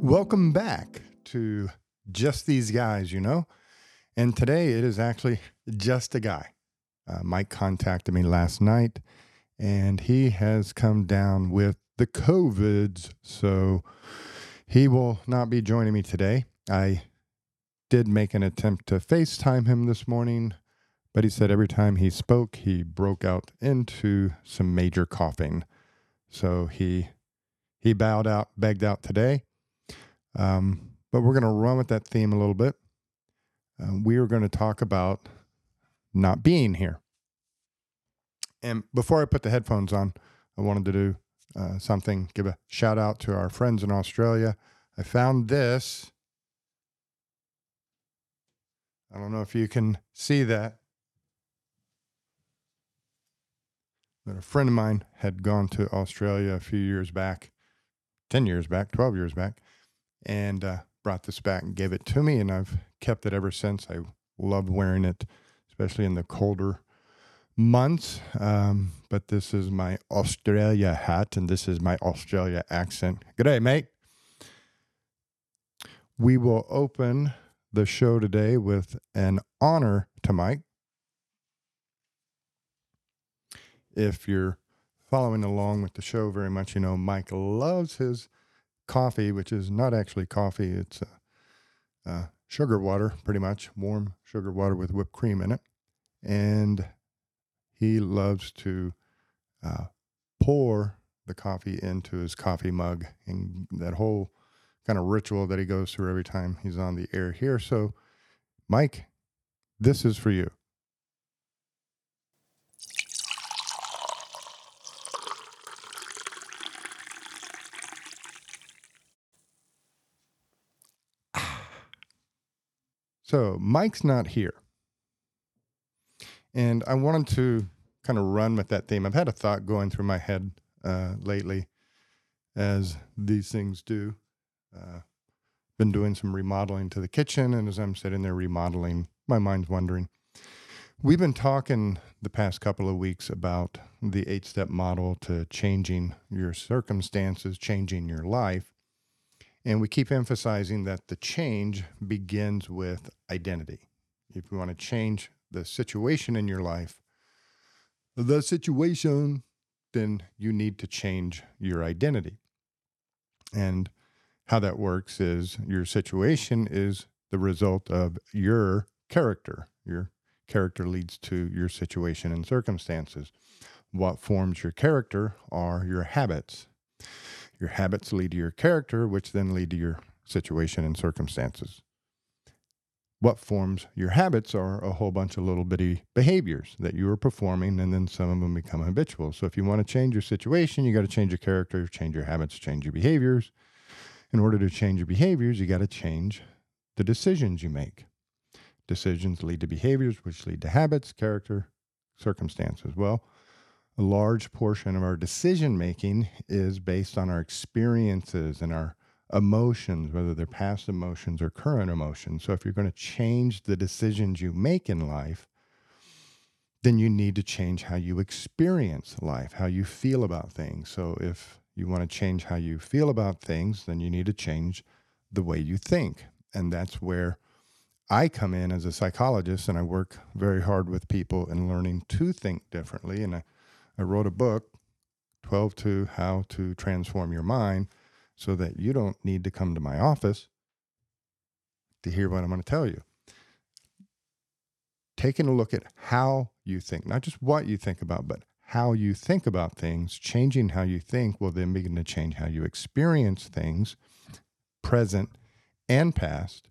Welcome back to Just These Guys, you know? And today it is actually just a guy. Uh, Mike contacted me last night and he has come down with the COVIDs. So he will not be joining me today. I did make an attempt to FaceTime him this morning, but he said every time he spoke, he broke out into some major coughing. So he he bowed out, begged out today. Um, but we're going to run with that theme a little bit. Uh, we are going to talk about not being here. And before I put the headphones on, I wanted to do uh, something, give a shout out to our friends in Australia. I found this. I don't know if you can see that. But a friend of mine had gone to Australia a few years back, 10 years back, 12 years back, and uh, brought this back and gave it to me. And I've kept it ever since. I love wearing it, especially in the colder months. Um, but this is my Australia hat and this is my Australia accent. Good day, mate. We will open the show today with an honor to Mike. If you're following along with the show very much, you know Mike loves his coffee, which is not actually coffee. It's uh, uh, sugar water, pretty much warm sugar water with whipped cream in it. And he loves to uh, pour the coffee into his coffee mug and that whole kind of ritual that he goes through every time he's on the air here. So, Mike, this is for you. So, Mike's not here. And I wanted to kind of run with that theme. I've had a thought going through my head uh, lately, as these things do. Uh, been doing some remodeling to the kitchen, and as I'm sitting there remodeling, my mind's wandering. We've been talking the past couple of weeks about the eight step model to changing your circumstances, changing your life. And we keep emphasizing that the change begins with identity. If you want to change the situation in your life, the situation, then you need to change your identity. And how that works is your situation is the result of your character. Your character leads to your situation and circumstances. What forms your character are your habits. Your habits lead to your character, which then lead to your situation and circumstances. What forms your habits are a whole bunch of little bitty behaviors that you are performing, and then some of them become habitual. So, if you want to change your situation, you got to change your character, change your habits, change your behaviors. In order to change your behaviors, you got to change the decisions you make. Decisions lead to behaviors, which lead to habits, character, circumstances. Well, a large portion of our decision making is based on our experiences and our emotions, whether they're past emotions or current emotions. So if you're going to change the decisions you make in life, then you need to change how you experience life, how you feel about things. So if you want to change how you feel about things, then you need to change the way you think. And that's where I come in as a psychologist and I work very hard with people in learning to think differently. And I I wrote a book, 12 to How to Transform Your Mind, so that you don't need to come to my office to hear what I'm going to tell you. Taking a look at how you think, not just what you think about, but how you think about things, changing how you think will then begin to change how you experience things, present and past.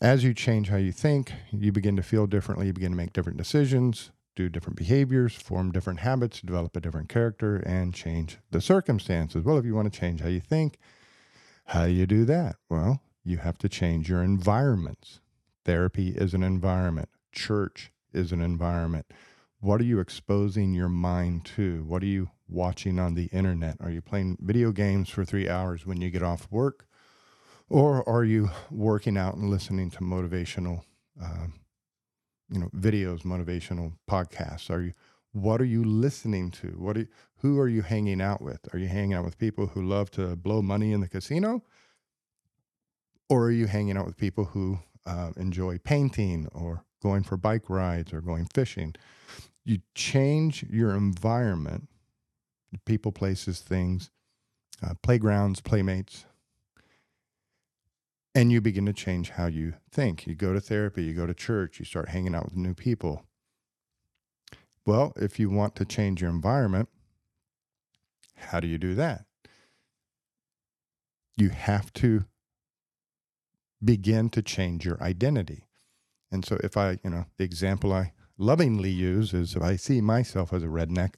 As you change how you think, you begin to feel differently, you begin to make different decisions, do different behaviors, form different habits, develop a different character, and change the circumstances. Well, if you want to change how you think, how do you do that? Well, you have to change your environments. Therapy is an environment, church is an environment. What are you exposing your mind to? What are you watching on the internet? Are you playing video games for three hours when you get off work? Or are you working out and listening to motivational uh, you know videos motivational podcasts are you What are you listening to? What are you, who are you hanging out with? Are you hanging out with people who love to blow money in the casino? Or are you hanging out with people who uh, enjoy painting or going for bike rides or going fishing? You change your environment, people, places, things, uh, playgrounds, playmates, and you begin to change how you think. You go to therapy, you go to church, you start hanging out with new people. Well, if you want to change your environment, how do you do that? You have to begin to change your identity. And so, if I, you know, the example I lovingly use is if I see myself as a redneck,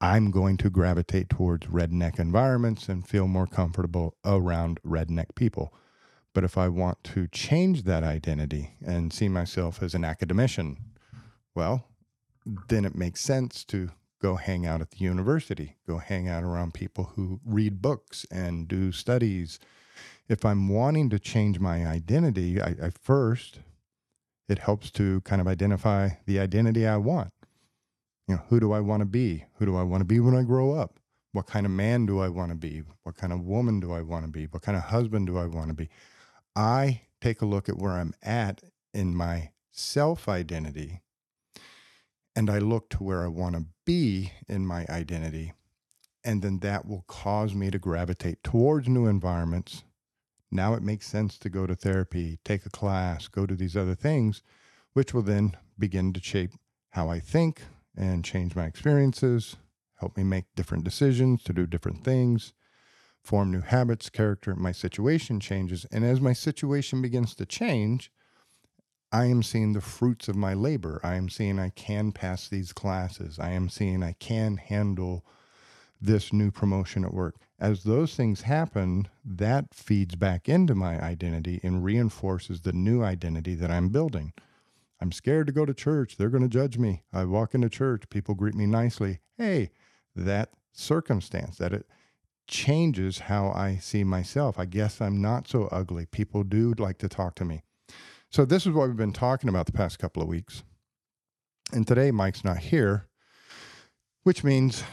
I'm going to gravitate towards redneck environments and feel more comfortable around redneck people. But if I want to change that identity and see myself as an academician, well, then it makes sense to go hang out at the university, go hang out around people who read books and do studies. If I'm wanting to change my identity, I, I first, it helps to kind of identify the identity I want. You know, who do I want to be? Who do I want to be when I grow up? What kind of man do I want to be? What kind of woman do I want to be? What kind of husband do I want to be? I take a look at where I'm at in my self identity and I look to where I want to be in my identity. And then that will cause me to gravitate towards new environments. Now it makes sense to go to therapy, take a class, go to these other things, which will then begin to shape how I think and change my experiences, help me make different decisions to do different things, form new habits, character. My situation changes. And as my situation begins to change, I am seeing the fruits of my labor. I am seeing I can pass these classes. I am seeing I can handle this new promotion at work. As those things happen, that feeds back into my identity and reinforces the new identity that I'm building. I'm scared to go to church. They're going to judge me. I walk into church, people greet me nicely. Hey, that circumstance, that it changes how I see myself. I guess I'm not so ugly. People do like to talk to me. So, this is what we've been talking about the past couple of weeks. And today, Mike's not here, which means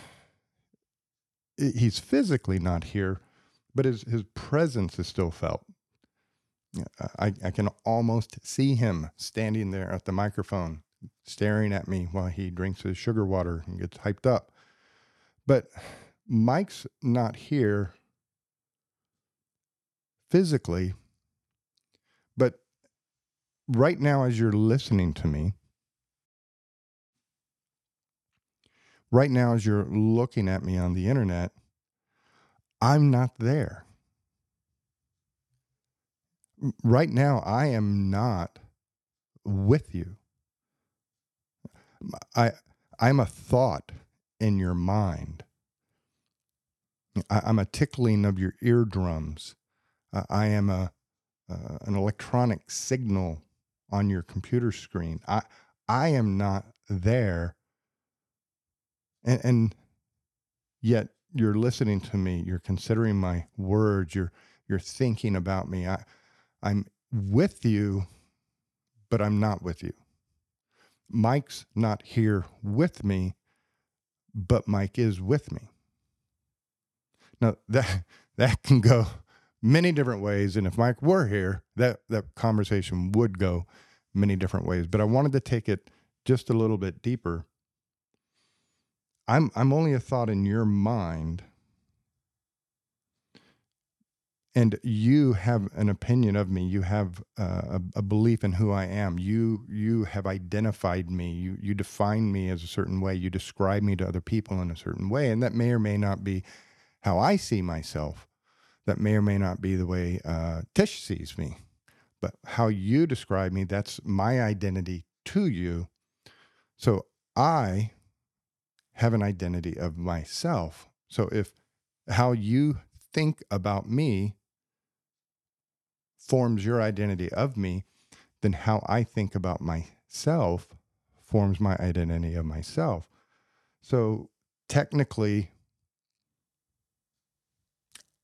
he's physically not here, but his, his presence is still felt. I, I can almost see him standing there at the microphone, staring at me while he drinks his sugar water and gets hyped up. But Mike's not here physically, but right now, as you're listening to me, right now, as you're looking at me on the internet, I'm not there. Right now, I am not with you. I, I'm a thought in your mind. I, am a tickling of your eardrums. Uh, I am a uh, an electronic signal on your computer screen. I I am not there. And, and yet you're listening to me. You're considering my words. You're you're thinking about me. I I'm with you, but I'm not with you. Mike's not here with me, but Mike is with me. Now that that can go many different ways. And if Mike were here, that, that conversation would go many different ways. But I wanted to take it just a little bit deeper. I'm I'm only a thought in your mind. And you have an opinion of me. You have uh, a, a belief in who I am. You you have identified me. You you define me as a certain way. You describe me to other people in a certain way, and that may or may not be how I see myself that may or may not be the way uh, Tish sees me. But how you describe me, that's my identity to you. So I have an identity of myself. So if how you think about me forms your identity of me, then how I think about myself forms my identity of myself. So technically,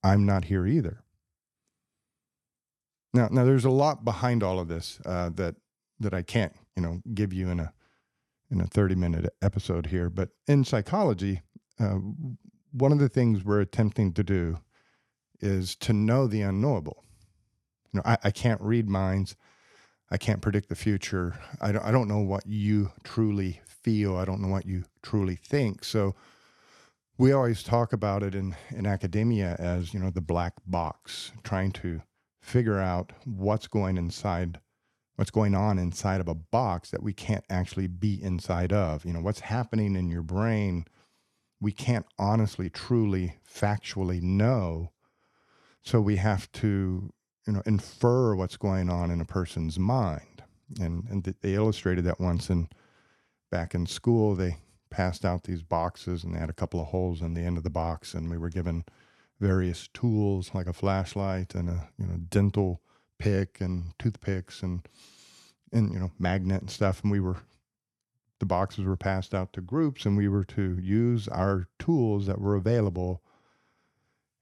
I'm not here either. Now, now there's a lot behind all of this uh, that that I can't, you know, give you in a in a 30 minute episode here, but in psychology, uh, one of the things we're attempting to do is to know the unknowable. You know, I, I can't read minds. I can't predict the future. I don't, I don't know what you truly feel. I don't know what you truly think. So we always talk about it in, in academia as, you know, the black box, trying to figure out what's going inside what's going on inside of a box that we can't actually be inside of. You know, what's happening in your brain, we can't honestly, truly, factually know. So we have to, you know, infer what's going on in a person's mind. And and they illustrated that once in back in school. They passed out these boxes and they had a couple of holes in the end of the box, and we were given various tools like a flashlight and a you know dental pick and toothpicks and and you know magnet and stuff. And we were the boxes were passed out to groups and we were to use our tools that were available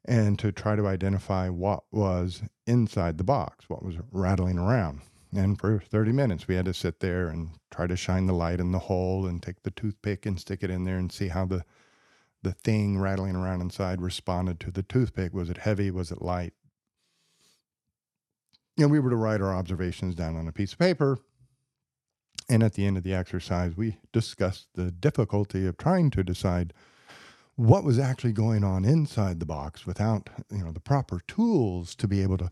and to try to identify what was inside the box what was rattling around and for 30 minutes we had to sit there and try to shine the light in the hole and take the toothpick and stick it in there and see how the the thing rattling around inside responded to the toothpick. Was it heavy? Was it light? And we were to write our observations down on a piece of paper. And at the end of the exercise, we discussed the difficulty of trying to decide what was actually going on inside the box without you know the proper tools to be able to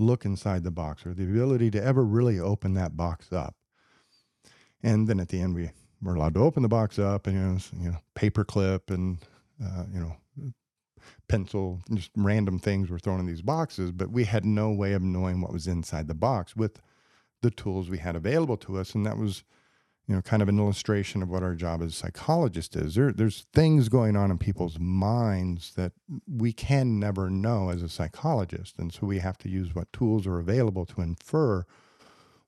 look inside the box or the ability to ever really open that box up. And then at the end, we were allowed to open the box up and you know, you know paper clip and uh, you know pencil, just random things were thrown in these boxes, but we had no way of knowing what was inside the box with the tools we had available to us. And that was, you know, kind of an illustration of what our job as psychologists is. There, there's things going on in people's minds that we can never know as a psychologist. And so we have to use what tools are available to infer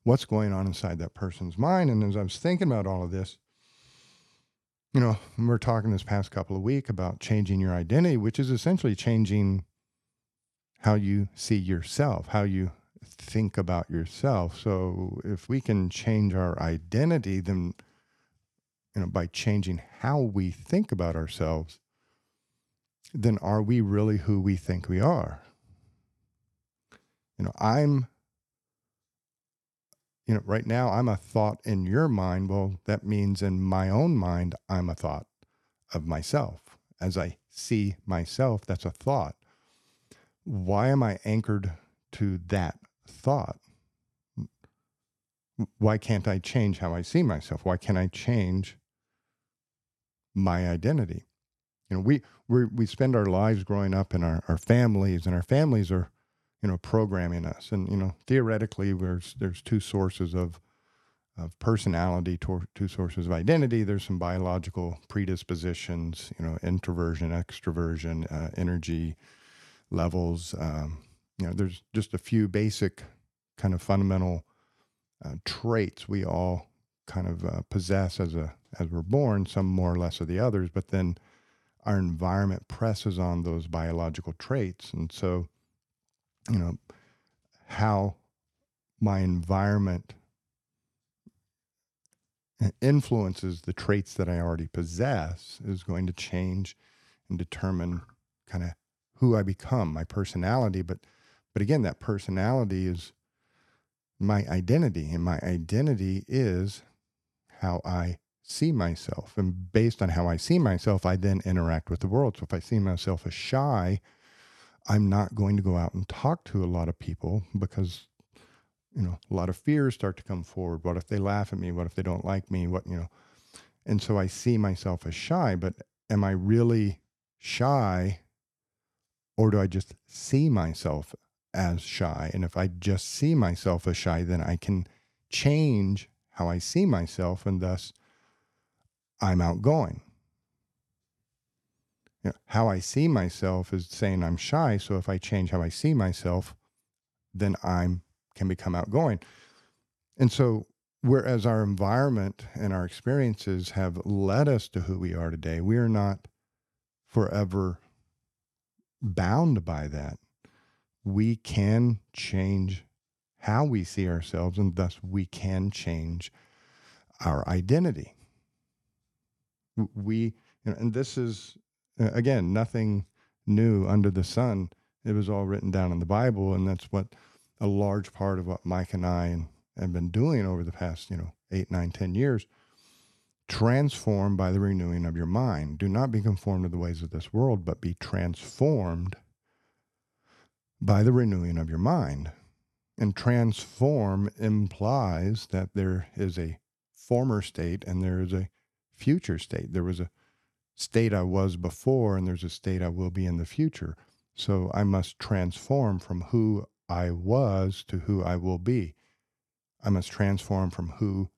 what's going on inside that person's mind. And as I was thinking about all of this, you know, we are talking this past couple of weeks about changing your identity, which is essentially changing how you see yourself, how you think about yourself. So if we can change our identity, then you know, by changing how we think about ourselves, then are we really who we think we are? You know, I'm you know, right now I'm a thought in your mind. Well, that means in my own mind, I'm a thought of myself. As I see myself, that's a thought. Why am I anchored to that thought? Why can't I change how I see myself? Why can't I change my identity? You know, we we we spend our lives growing up in our, our families, and our families are you know, programming us. And you know, theoretically, there's there's two sources of of personality, two sources of identity. There's some biological predispositions, you know, introversion, extroversion, uh, energy levels. Um, you know, there's just a few basic kind of fundamental uh, traits we all kind of uh, possess as a as we're born. Some more or less of the others, but then our environment presses on those biological traits, and so you know, how my environment influences the traits that I already possess is going to change and determine kind of who I become, my personality. But but again, that personality is my identity, and my identity is how I see myself. And based on how I see myself, I then interact with the world. So if I see myself as shy, I'm not going to go out and talk to a lot of people because, you know, a lot of fears start to come forward. What if they laugh at me? What if they don't like me? What, you know, and so I see myself as shy, but am I really shy or do I just see myself as shy? And if I just see myself as shy, then I can change how I see myself and thus I'm outgoing you know, how I see myself is saying I'm shy. So if I change how I see myself, then I'm can become outgoing. And so whereas our environment and our experiences have led us to who we are today, we are not forever bound by that. We can change how we see ourselves, and thus we can change our identity. We, and this is uh, again nothing new under the sun. It was all written down in the Bible, and that's what a large part of what Mike and I have been doing over the past, you know, eight, nine, ten years. Transformed by the renewing of your mind. Do not be conformed to the ways of this world, but be transformed by the renewing of your mind. And transform implies that there is a former state and there is a future state. There was a state I was before, and there's a state I will be in the future. So I must transform from who I was to who I will be. I must transform from who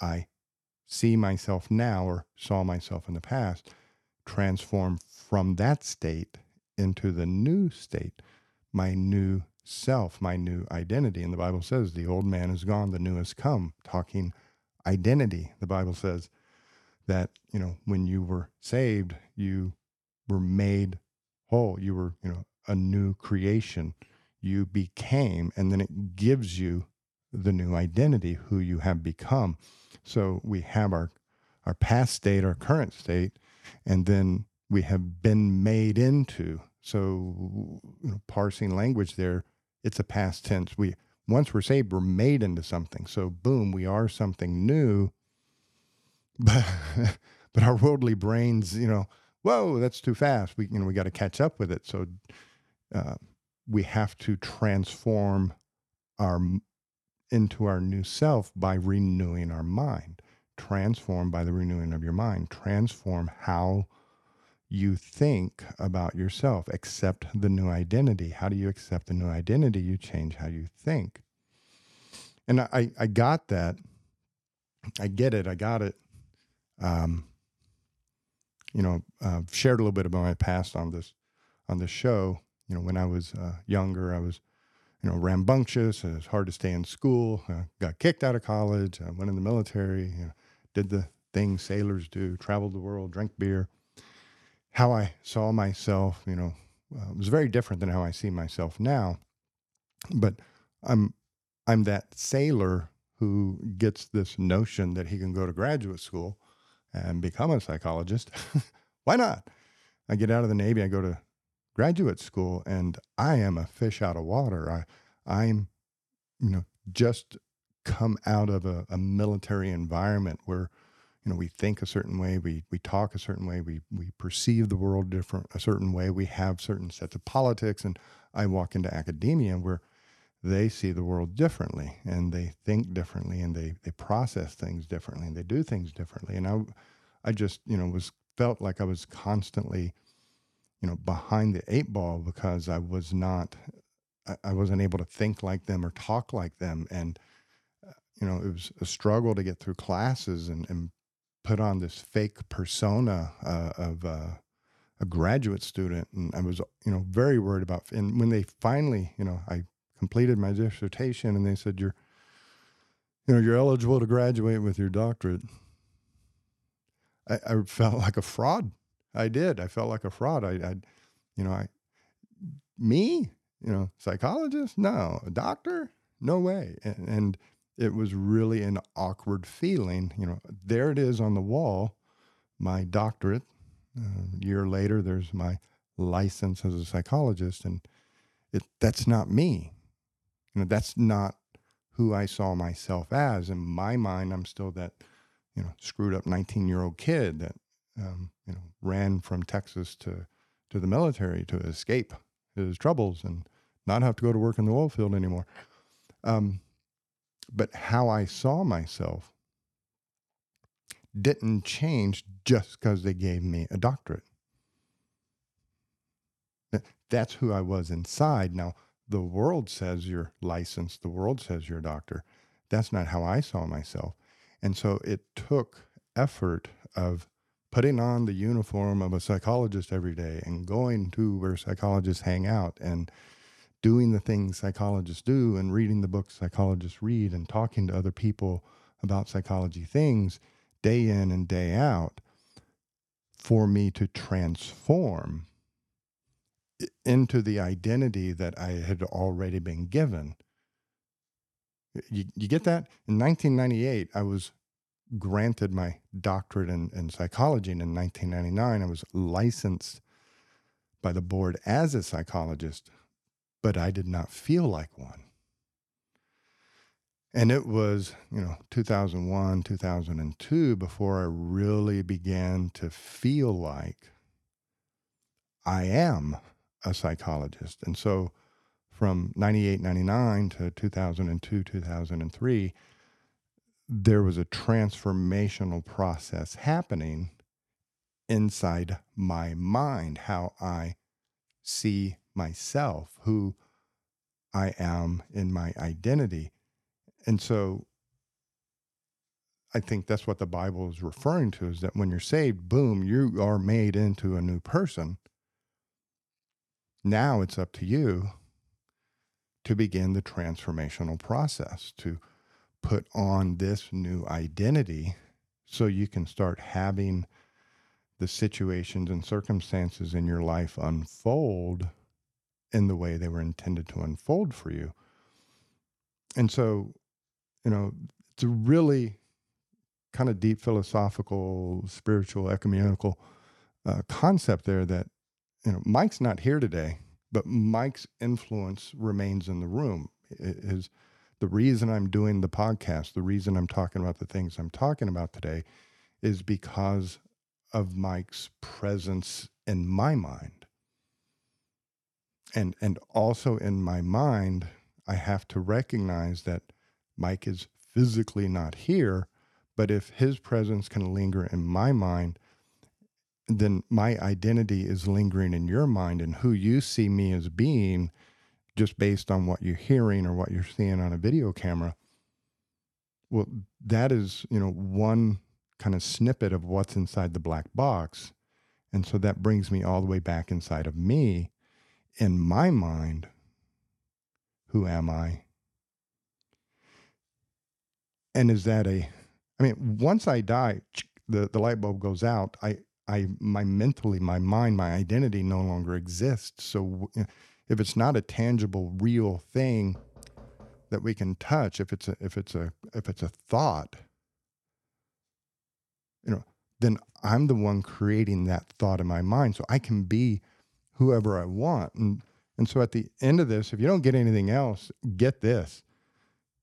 I see myself now or saw myself in the past, transform from that state into the new state, my new self, my new identity. And the Bible says the old man is gone, the new has come, talking identity. The Bible says that, you know, when you were saved, you were made whole. You were, you know, a new creation. You became, and then it gives you the new identity, who you have become. So we have our our past state, our current state, and then we have been made into. So you know, parsing language there, it's a past tense. We once we're saved, we're made into something. So boom, we are something new. But but our worldly brains, you know, whoa, that's too fast. We you know we got to catch up with it. So uh, we have to transform our into our new self by renewing our mind. Transform by the renewing of your mind. Transform how you think about yourself. Accept the new identity. How do you accept the new identity? You change how you think. And I, I got that. I get it. I got it. Um, you know, uh, shared a little bit about my past on this on this show. You know, when I was uh, younger, I was you know, rambunctious. It was hard to stay in school. I got kicked out of college. I went in the military. You know, did the things sailors do, traveled the world, drank beer. How I saw myself, you know, uh, was very different than how I see myself now. But I'm I'm that sailor who gets this notion that he can go to graduate school and become a psychologist. Why not? I get out of the Navy, I go to graduate school and I am a fish out of water. I I'm you know just come out of a, a, military environment where you know we think a certain way, we we talk a certain way, we we perceive the world different a certain way, we have certain sets of politics and I walk into academia where they see the world differently and they think differently and they they process things differently and they do things differently and I I just you know was felt like I was constantly you know, behind the eight ball because I was not, I, wasn't able to think like them or talk like them. And, uh, you know, it was a struggle to get through classes and, and put on this fake persona uh, of uh, a graduate student. And I was, you know, very worried about, and when they finally, you know, I completed my dissertation and they said, you're, you know, you're eligible to graduate with your doctorate. I, I felt like a fraud I did. I felt like a fraud. I, I you know, I, me, you know, psychologist? No. A doctor? No way. And, and it was really an awkward feeling. You know, there it is on the wall, my doctorate. Uh, a year later, there's my license as a psychologist, and it that's not me. You know, that's not who I saw myself as. In my mind, I'm still that, you know, screwed up 19 year old kid that um, you know, ran from Texas to to the military to escape his troubles and not have to go to work in the oil field anymore. Um, but how I saw myself didn't change just because they gave me a doctorate. That's who I was inside. Now, the world says you're licensed, the world says you're a doctor. That's not how I saw myself. And so it took effort of putting on the uniform of a psychologist every day and going to where psychologists hang out and doing the things psychologists do and reading the books psychologists read and talking to other people about psychology things day in and day out for me to transform into the identity that I had already been given. You, you get that? In 1998, I was granted my doctorate in, in psychology and in 1999. I was licensed by the board as a psychologist, but I did not feel like one. And it was, you know, 2001, 2002 before I really began to feel like I am a psychologist. And so from 98, 99 to 2002, 2003, there was a transformational process happening inside my mind, how I see myself, who I am in my identity. And so I think that's what the Bible is referring to is that when you're saved, boom, you are made into a new person. Now it's up to you to begin the transformational process, to put on this new identity so you can start having the situations and circumstances in your life unfold in the way they were intended to unfold for you. And so, you know, it's a really kind of deep philosophical, spiritual, ecumenical uh, concept there that, you know, Mike's not here today, but Mike's influence remains in the room. His, the reason I'm doing the podcast, the reason I'm talking about the things I'm talking about today is because of Mike's presence in my mind and and also in my mind i have to recognize that mike is physically not here but if his presence can linger in my mind then my identity is lingering in your mind and who you see me as being just based on what you're hearing or what you're seeing on a video camera well that is you know one kind of snippet of what's inside the black box. And so that brings me all the way back inside of me in my mind, who am I? And is that a, I mean, once I die, the, the light bulb goes out. I, I, my mentally, my mind, my identity no longer exists. So if it's not a tangible, real thing that we can touch, if it's a, if it's a, if it's a thought, you know, then I'm the one creating that thought in my mind. So I can be whoever I want. And and so at the end of this, if you don't get anything else, get this.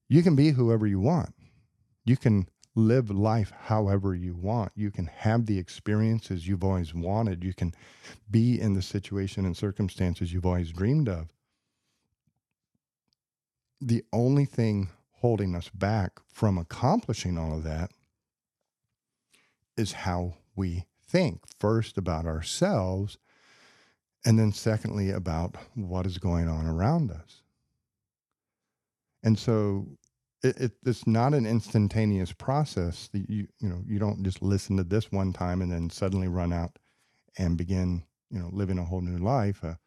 You can be whoever you want. You can live life however you want. You can have the experiences you've always wanted. You can be in the situation and circumstances you've always dreamed of. The only thing holding us back from accomplishing all of that is how we think first about ourselves and then, secondly, about what is going on around us. And so it, it, it's not an instantaneous process. that You, you know, you don't just listen to this one time and then suddenly run out and begin, you know, living a whole new life. a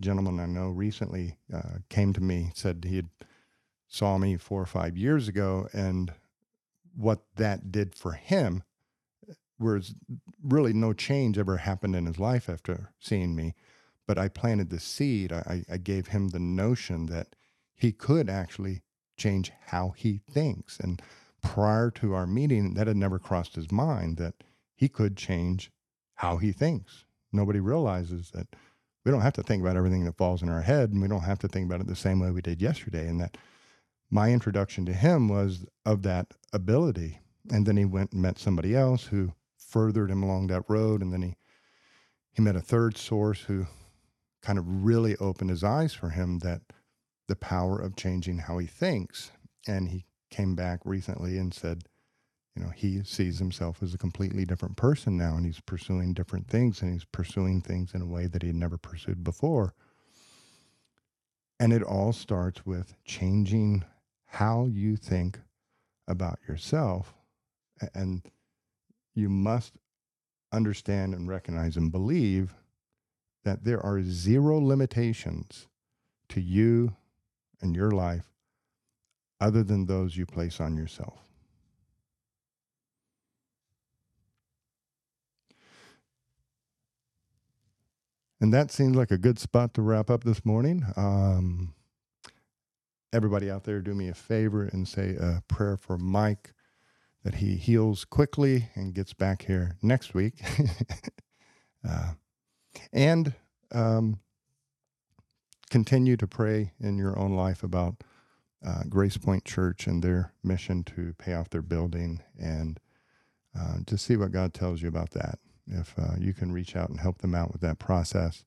gentleman I know recently uh, came to me, said he had saw me four or five years ago, and what that did for him whereas really no change ever happened in his life after seeing me. But I planted the seed. I, I gave him the notion that he could actually change how he thinks. And prior to our meeting, that had never crossed his mind that he could change how he thinks. Nobody realizes that we don't have to think about everything that falls in our head, and we don't have to think about it the same way we did yesterday. And that my introduction to him was of that ability. And then he went and met somebody else who furthered him along that road. And then he, he met a third source who kind of really opened his eyes for him that the power of changing how he thinks. And he came back recently and said, you know, he sees himself as a completely different person now and he's pursuing different things and he's pursuing things in a way that he had never pursued before. And it all starts with changing how you think about yourself. And you must understand and recognize and believe that there are zero limitations to you and your life other than those you place on yourself. And that seems like a good spot to wrap up this morning. Um, everybody out there, do me a favor and say a prayer for Mike that he heals quickly and gets back here next week. uh, and um, continue to pray in your own life about uh, Grace Point Church and their mission to pay off their building and uh, see what God tells you about that. If uh, you can reach out and help them out with that process,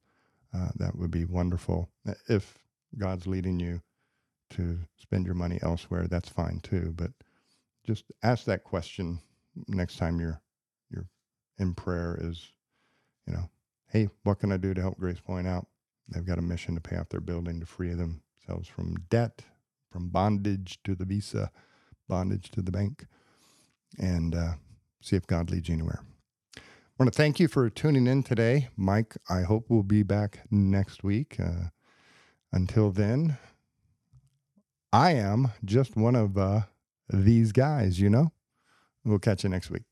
uh, that would be wonderful. If God's leading you to spend your money elsewhere, that's fine too. But just ask that question next time you're you're in prayer. Is you know, hey, what can I do to help Grace Point out? They've got a mission to pay off their building to free themselves from debt, from bondage to the visa, bondage to the bank, and uh, see if God leads you anywhere. I want to thank you for tuning in today. Mike, I hope we'll be back next week. Uh, until then, I am just one of uh, these guys, you know? We'll catch you next week.